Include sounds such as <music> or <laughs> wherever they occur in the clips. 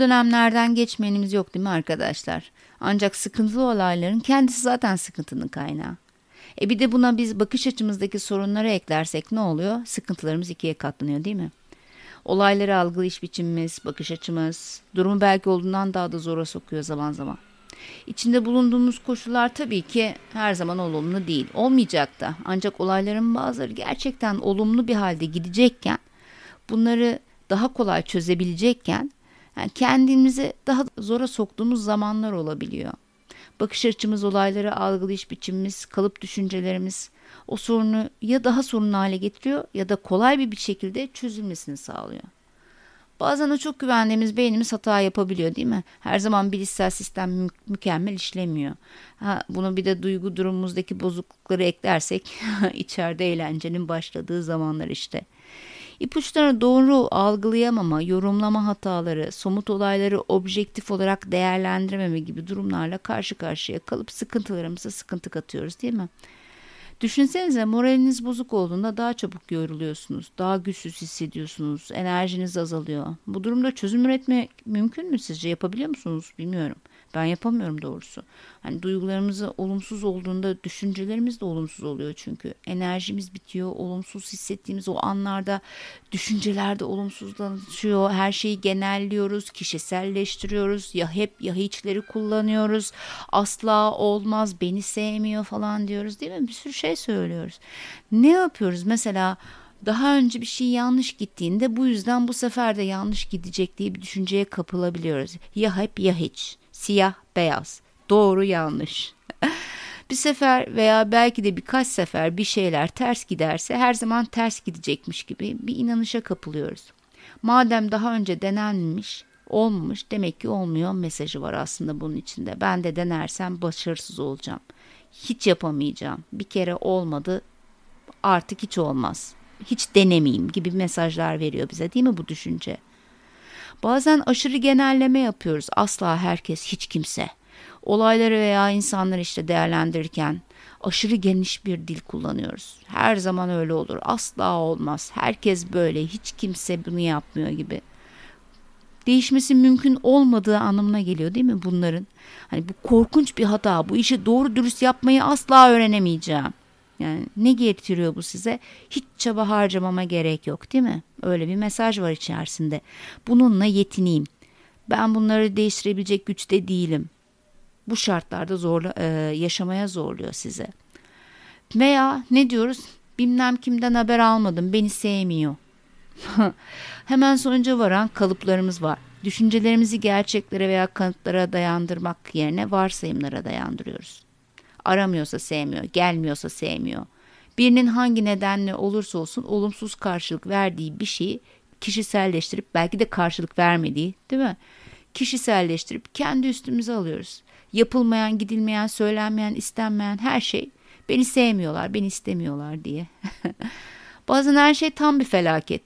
Zorlu dönemlerden geçmeyenimiz yok değil mi arkadaşlar? Ancak sıkıntılı olayların kendisi zaten sıkıntının kaynağı. E bir de buna biz bakış açımızdaki sorunları eklersek ne oluyor? Sıkıntılarımız ikiye katlanıyor değil mi? Olayları algılayış biçimimiz, bakış açımız, durumu belki olduğundan daha da zora sokuyor zaman zaman. İçinde bulunduğumuz koşullar tabii ki her zaman olumlu değil. Olmayacak da. Ancak olayların bazıları gerçekten olumlu bir halde gidecekken bunları daha kolay çözebilecekken yani kendimizi daha zora soktuğumuz zamanlar olabiliyor. Bakış açımız, olayları algılayış biçimimiz, kalıp düşüncelerimiz o sorunu ya daha sorunlu hale getiriyor ya da kolay bir bir şekilde çözülmesini sağlıyor. Bazen o çok güvendiğimiz beynimiz hata yapabiliyor değil mi? Her zaman bilişsel sistem mü- mükemmel işlemiyor. Ha, bunu bir de duygu durumumuzdaki bozuklukları eklersek <laughs> içeride eğlencenin başladığı zamanlar işte. İpuçlarını doğru algılayamama, yorumlama hataları, somut olayları objektif olarak değerlendirememe gibi durumlarla karşı karşıya kalıp sıkıntılarımıza sıkıntı katıyoruz değil mi? Düşünsenize moraliniz bozuk olduğunda daha çabuk yoruluyorsunuz, daha güçsüz hissediyorsunuz, enerjiniz azalıyor. Bu durumda çözüm üretmek mümkün mü sizce? Yapabiliyor musunuz? Bilmiyorum. Ben yapamıyorum doğrusu. Hani duygularımız olumsuz olduğunda düşüncelerimiz de olumsuz oluyor çünkü. Enerjimiz bitiyor. Olumsuz hissettiğimiz o anlarda düşünceler de olumsuzlaşıyor. Her şeyi genelliyoruz, kişiselleştiriyoruz. Ya hep ya hiçleri kullanıyoruz. Asla olmaz, beni sevmiyor falan diyoruz değil mi? Bir sürü şey söylüyoruz. Ne yapıyoruz? Mesela daha önce bir şey yanlış gittiğinde bu yüzden bu sefer de yanlış gidecek diye bir düşünceye kapılabiliyoruz. Ya hep ya hiç siyah beyaz, doğru yanlış. <laughs> bir sefer veya belki de birkaç sefer bir şeyler ters giderse her zaman ters gidecekmiş gibi bir inanışa kapılıyoruz. Madem daha önce denenmiş, olmamış demek ki olmuyor mesajı var aslında bunun içinde. Ben de denersem başarısız olacağım. Hiç yapamayacağım. Bir kere olmadı artık hiç olmaz. Hiç denemeyeyim gibi mesajlar veriyor bize değil mi bu düşünce? Bazen aşırı genelleme yapıyoruz. Asla herkes, hiç kimse. Olayları veya insanları işte değerlendirirken aşırı geniş bir dil kullanıyoruz. Her zaman öyle olur. Asla olmaz. Herkes böyle. Hiç kimse bunu yapmıyor gibi. Değişmesi mümkün olmadığı anlamına geliyor değil mi bunların? Hani bu korkunç bir hata. Bu işi doğru dürüst yapmayı asla öğrenemeyeceğim. Yani ne getiriyor bu size? Hiç çaba harcamama gerek yok değil mi? Öyle bir mesaj var içerisinde. Bununla yetineyim. Ben bunları değiştirebilecek güçte değilim. Bu şartlarda zorla, e, yaşamaya zorluyor size. Veya ne diyoruz? Bilmem kimden haber almadım, beni sevmiyor. <laughs> Hemen sonuca varan kalıplarımız var. Düşüncelerimizi gerçeklere veya kanıtlara dayandırmak yerine varsayımlara dayandırıyoruz. Aramıyorsa sevmiyor, gelmiyorsa sevmiyor. Birinin hangi nedenle olursa olsun olumsuz karşılık verdiği bir şeyi kişiselleştirip belki de karşılık vermediği değil mi? Kişiselleştirip kendi üstümüze alıyoruz. Yapılmayan, gidilmeyen, söylenmeyen, istenmeyen her şey beni sevmiyorlar, beni istemiyorlar diye. <laughs> Bazen her şey tam bir felaket.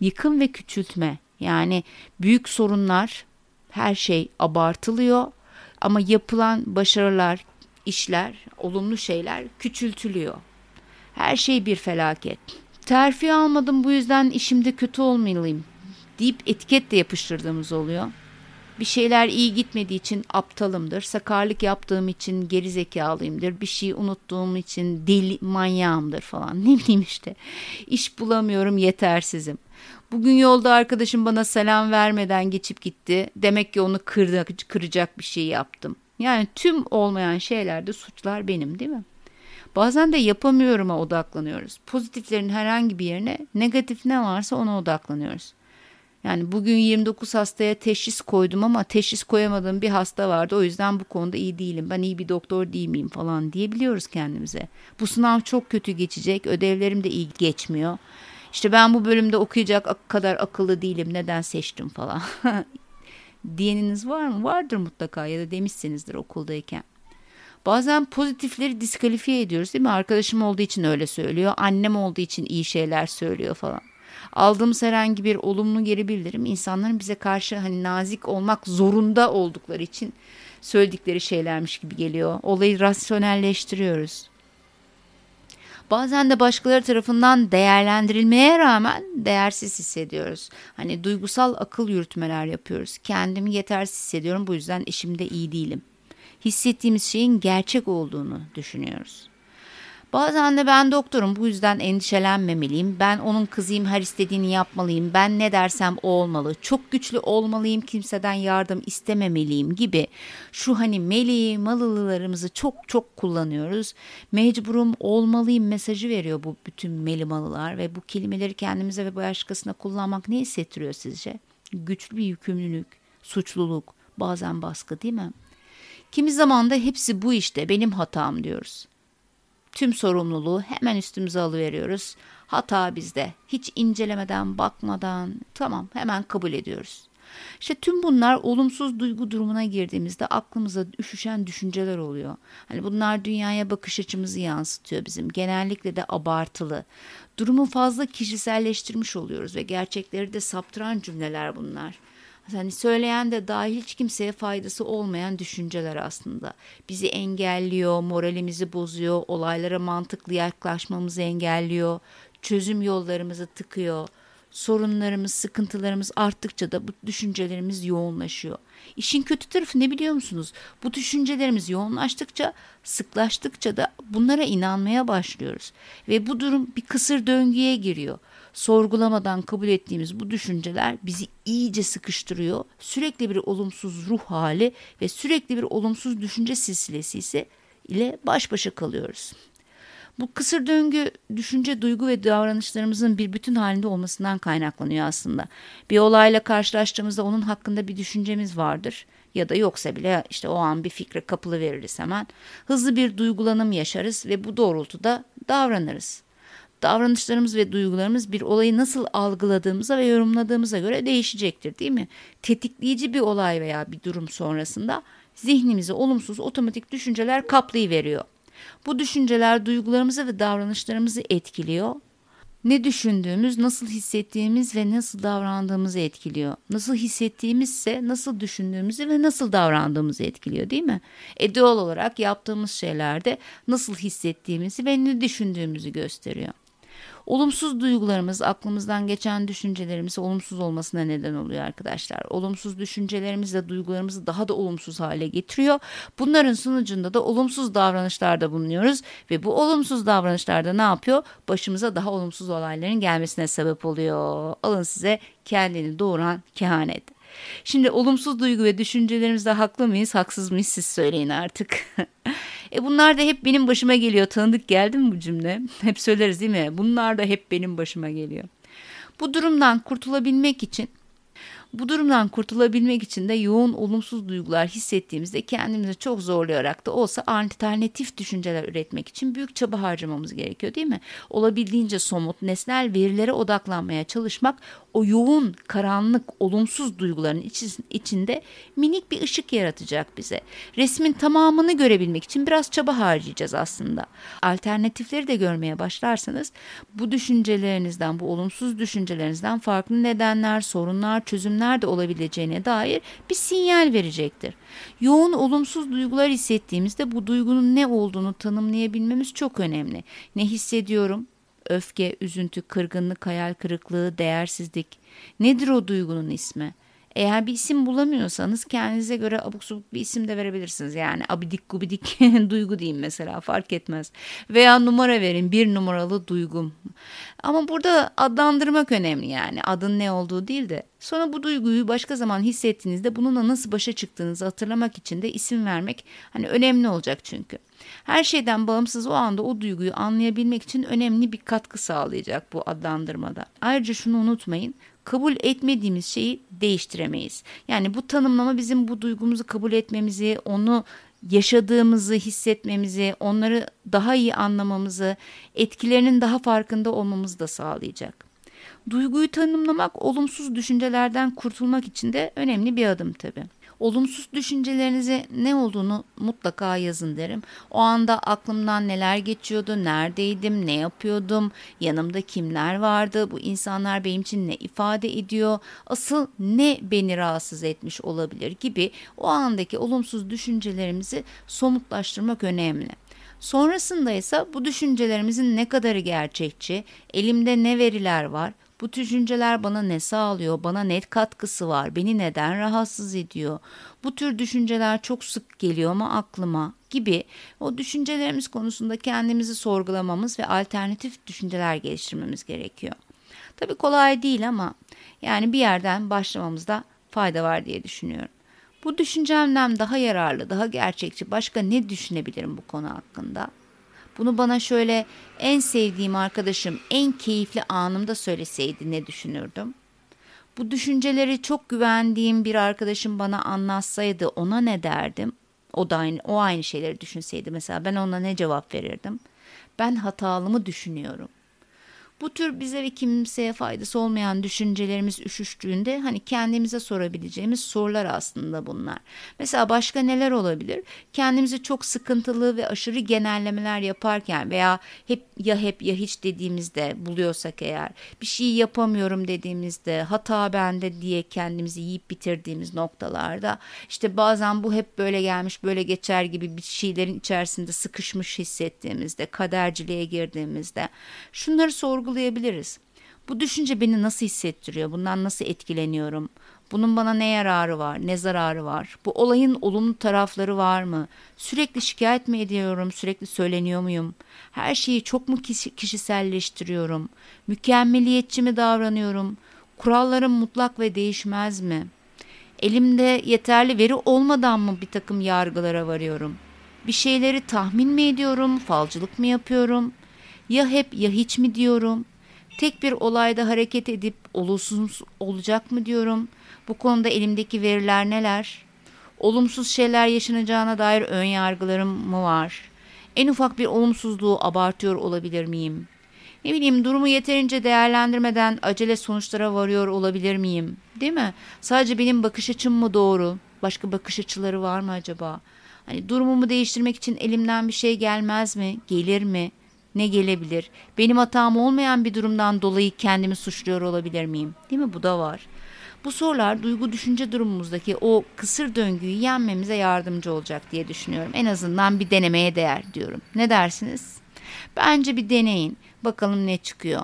Yıkım ve küçültme. Yani büyük sorunlar, her şey abartılıyor ama yapılan başarılar, işler, olumlu şeyler küçültülüyor. Her şey bir felaket. Terfi almadım bu yüzden işimde kötü olmalıyım deyip etiket de yapıştırdığımız oluyor. Bir şeyler iyi gitmediği için aptalımdır. Sakarlık yaptığım için geri zekalıyımdır. Bir şey unuttuğum için deli manyağımdır falan. <laughs> Ne bileyim işte. İş bulamıyorum yetersizim. Bugün yolda arkadaşım bana selam vermeden geçip gitti. Demek ki onu kıracak, kıracak bir şey yaptım. Yani tüm olmayan şeylerde suçlar benim değil mi? Bazen de yapamıyorum'a odaklanıyoruz. Pozitiflerin herhangi bir yerine negatif ne varsa ona odaklanıyoruz. Yani bugün 29 hastaya teşhis koydum ama teşhis koyamadığım bir hasta vardı. O yüzden bu konuda iyi değilim. Ben iyi bir doktor değil miyim falan diyebiliyoruz kendimize. Bu sınav çok kötü geçecek. Ödevlerim de iyi geçmiyor. İşte ben bu bölümde okuyacak kadar akıllı değilim. Neden seçtim falan. <laughs> diyeniniz var mı? Vardır mutlaka ya da demişsinizdir okuldayken. Bazen pozitifleri diskalifiye ediyoruz değil mi? Arkadaşım olduğu için öyle söylüyor. Annem olduğu için iyi şeyler söylüyor falan. Aldığımız herhangi bir olumlu geri bildirim insanların bize karşı hani nazik olmak zorunda oldukları için söyledikleri şeylermiş gibi geliyor. Olayı rasyonelleştiriyoruz. Bazen de başkaları tarafından değerlendirilmeye rağmen değersiz hissediyoruz. Hani duygusal akıl yürütmeler yapıyoruz. Kendimi yetersiz hissediyorum bu yüzden işimde iyi değilim. Hissettiğimiz şeyin gerçek olduğunu düşünüyoruz. Bazen de ben doktorum bu yüzden endişelenmemeliyim. Ben onun kızıyım her istediğini yapmalıyım. Ben ne dersem o olmalı. Çok güçlü olmalıyım kimseden yardım istememeliyim gibi. Şu hani meleği malılılarımızı çok çok kullanıyoruz. Mecburum olmalıyım mesajı veriyor bu bütün meli malılar. Ve bu kelimeleri kendimize ve başkasına kullanmak ne hissettiriyor sizce? Güçlü bir yükümlülük, suçluluk, bazen baskı değil mi? Kimi zaman da hepsi bu işte benim hatam diyoruz. Tüm sorumluluğu hemen üstümüze alıveriyoruz. Hata bizde. Hiç incelemeden, bakmadan tamam hemen kabul ediyoruz. İşte tüm bunlar olumsuz duygu durumuna girdiğimizde aklımıza üşüşen düşünceler oluyor. Hani bunlar dünyaya bakış açımızı yansıtıyor bizim. Genellikle de abartılı. Durumu fazla kişiselleştirmiş oluyoruz ve gerçekleri de saptıran cümleler bunlar. Hani söyleyen de dahil hiç kimseye faydası olmayan düşünceler aslında. Bizi engelliyor, moralimizi bozuyor, olaylara mantıklı yaklaşmamızı engelliyor, çözüm yollarımızı tıkıyor. Sorunlarımız, sıkıntılarımız arttıkça da bu düşüncelerimiz yoğunlaşıyor. İşin kötü tarafı ne biliyor musunuz? Bu düşüncelerimiz yoğunlaştıkça, sıklaştıkça da bunlara inanmaya başlıyoruz. Ve bu durum bir kısır döngüye giriyor sorgulamadan kabul ettiğimiz bu düşünceler bizi iyice sıkıştırıyor. Sürekli bir olumsuz ruh hali ve sürekli bir olumsuz düşünce silsilesi ise ile baş başa kalıyoruz. Bu kısır döngü düşünce, duygu ve davranışlarımızın bir bütün halinde olmasından kaynaklanıyor aslında. Bir olayla karşılaştığımızda onun hakkında bir düşüncemiz vardır ya da yoksa bile işte o an bir fikre kapılı veririz hemen. Hızlı bir duygulanım yaşarız ve bu doğrultuda davranırız davranışlarımız ve duygularımız bir olayı nasıl algıladığımıza ve yorumladığımıza göre değişecektir değil mi? Tetikleyici bir olay veya bir durum sonrasında zihnimizi olumsuz otomatik düşünceler kaplayıveriyor. Bu düşünceler duygularımızı ve davranışlarımızı etkiliyor. Ne düşündüğümüz, nasıl hissettiğimiz ve nasıl davrandığımızı etkiliyor. Nasıl hissettiğimizse nasıl düşündüğümüzü ve nasıl davrandığımızı etkiliyor değil mi? E doğal olarak yaptığımız şeylerde nasıl hissettiğimizi ve ne düşündüğümüzü gösteriyor. Olumsuz duygularımız, aklımızdan geçen düşüncelerimiz olumsuz olmasına neden oluyor arkadaşlar. Olumsuz düşüncelerimiz de duygularımızı daha da olumsuz hale getiriyor. Bunların sonucunda da olumsuz davranışlarda bulunuyoruz ve bu olumsuz davranışlarda ne yapıyor? Başımıza daha olumsuz olayların gelmesine sebep oluyor. Alın size kendini doğuran kehanet. Şimdi olumsuz duygu ve düşüncelerimizde haklı mıyız, haksız mıyız siz söyleyin artık. <laughs> e bunlar da hep benim başıma geliyor. Tanıdık geldi mi bu cümle? <laughs> Hep söyleriz değil mi? Bunlar da hep benim başıma geliyor. Bu durumdan kurtulabilmek için bu durumdan kurtulabilmek için de yoğun olumsuz duygular hissettiğimizde kendimizi çok zorlayarak da olsa alternatif düşünceler üretmek için büyük çaba harcamamız gerekiyor değil mi? Olabildiğince somut, nesnel verilere odaklanmaya çalışmak o yoğun, karanlık, olumsuz duyguların içinde minik bir ışık yaratacak bize. Resmin tamamını görebilmek için biraz çaba harcayacağız aslında. Alternatifleri de görmeye başlarsanız bu düşüncelerinizden, bu olumsuz düşüncelerinizden farklı nedenler, sorunlar, çözümler de olabileceğine dair bir sinyal verecektir. Yoğun olumsuz duygular hissettiğimizde bu duygunun ne olduğunu tanımlayabilmemiz çok önemli. Ne hissediyorum? öfke, üzüntü, kırgınlık, hayal kırıklığı, değersizlik. Nedir o duygunun ismi? Eğer bir isim bulamıyorsanız kendinize göre abuk subuk bir isim de verebilirsiniz. Yani abidik gubidik <laughs> duygu diyeyim mesela fark etmez. Veya numara verin bir numaralı duygum. Ama burada adlandırmak önemli yani adın ne olduğu değil de. Sonra bu duyguyu başka zaman hissettiğinizde bununla nasıl başa çıktığınızı hatırlamak için de isim vermek hani önemli olacak çünkü. Her şeyden bağımsız o anda o duyguyu anlayabilmek için önemli bir katkı sağlayacak bu adlandırmada. Ayrıca şunu unutmayın kabul etmediğimiz şeyi değiştiremeyiz. Yani bu tanımlama bizim bu duygumuzu kabul etmemizi, onu yaşadığımızı hissetmemizi, onları daha iyi anlamamızı, etkilerinin daha farkında olmamızı da sağlayacak. Duyguyu tanımlamak olumsuz düşüncelerden kurtulmak için de önemli bir adım tabii. Olumsuz düşüncelerinize ne olduğunu mutlaka yazın derim. O anda aklımdan neler geçiyordu, neredeydim, ne yapıyordum, yanımda kimler vardı, bu insanlar benim için ne ifade ediyor, asıl ne beni rahatsız etmiş olabilir gibi o andaki olumsuz düşüncelerimizi somutlaştırmak önemli. Sonrasında ise bu düşüncelerimizin ne kadarı gerçekçi, elimde ne veriler var, bu düşünceler bana ne sağlıyor, bana net katkısı var, beni neden rahatsız ediyor, bu tür düşünceler çok sık geliyor mu aklıma gibi o düşüncelerimiz konusunda kendimizi sorgulamamız ve alternatif düşünceler geliştirmemiz gerekiyor. Tabii kolay değil ama yani bir yerden başlamamızda fayda var diye düşünüyorum. Bu düşüncemden daha yararlı, daha gerçekçi başka ne düşünebilirim bu konu hakkında? Bunu bana şöyle en sevdiğim arkadaşım en keyifli anımda söyleseydi ne düşünürdüm? Bu düşünceleri çok güvendiğim bir arkadaşım bana anlatsaydı ona ne derdim? O da aynı o aynı şeyleri düşünseydi mesela ben ona ne cevap verirdim? Ben hatalımı düşünüyorum. Bu tür bize ve kimseye faydası olmayan düşüncelerimiz üşüştüğünde hani kendimize sorabileceğimiz sorular aslında bunlar. Mesela başka neler olabilir? Kendimizi çok sıkıntılı ve aşırı genellemeler yaparken veya hep ya hep ya hiç dediğimizde buluyorsak eğer bir şey yapamıyorum dediğimizde hata bende diye kendimizi yiyip bitirdiğimiz noktalarda işte bazen bu hep böyle gelmiş böyle geçer gibi bir şeylerin içerisinde sıkışmış hissettiğimizde kaderciliğe girdiğimizde şunları sorgu sorgulayabiliriz. Bu düşünce beni nasıl hissettiriyor? Bundan nasıl etkileniyorum? Bunun bana ne yararı var, ne zararı var? Bu olayın olumlu tarafları var mı? Sürekli şikayet mi ediyorum, sürekli söyleniyor muyum? Her şeyi çok mu kişiselleştiriyorum? Mükemmeliyetçi mi davranıyorum? Kurallarım mutlak ve değişmez mi? Elimde yeterli veri olmadan mı bir takım yargılara varıyorum? Bir şeyleri tahmin mi ediyorum, falcılık mı yapıyorum? Ya hep ya hiç mi diyorum? Tek bir olayda hareket edip olumsuz olacak mı diyorum? Bu konuda elimdeki veriler neler? Olumsuz şeyler yaşanacağına dair ön yargılarım mı var? En ufak bir olumsuzluğu abartıyor olabilir miyim? Ne bileyim durumu yeterince değerlendirmeden acele sonuçlara varıyor olabilir miyim? Değil mi? Sadece benim bakış açım mı doğru? Başka bakış açıları var mı acaba? Hani durumumu değiştirmek için elimden bir şey gelmez mi? Gelir mi? Ne gelebilir? Benim hatam olmayan bir durumdan dolayı kendimi suçluyor olabilir miyim? Değil mi? Bu da var. Bu sorular duygu düşünce durumumuzdaki o kısır döngüyü yenmemize yardımcı olacak diye düşünüyorum. En azından bir denemeye değer diyorum. Ne dersiniz? Bence bir deneyin. Bakalım ne çıkıyor.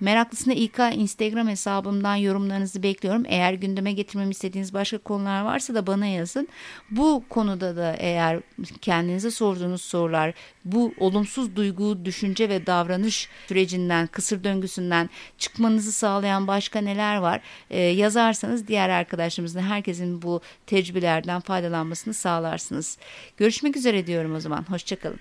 Meraklısına İK Instagram hesabımdan yorumlarınızı bekliyorum. Eğer gündeme getirmemi istediğiniz başka konular varsa da bana yazın. Bu konuda da eğer kendinize sorduğunuz sorular bu olumsuz duygu, düşünce ve davranış sürecinden, kısır döngüsünden çıkmanızı sağlayan başka neler var ee, yazarsanız diğer arkadaşlarımızın herkesin bu tecrübelerden faydalanmasını sağlarsınız. Görüşmek üzere diyorum o zaman. Hoşçakalın.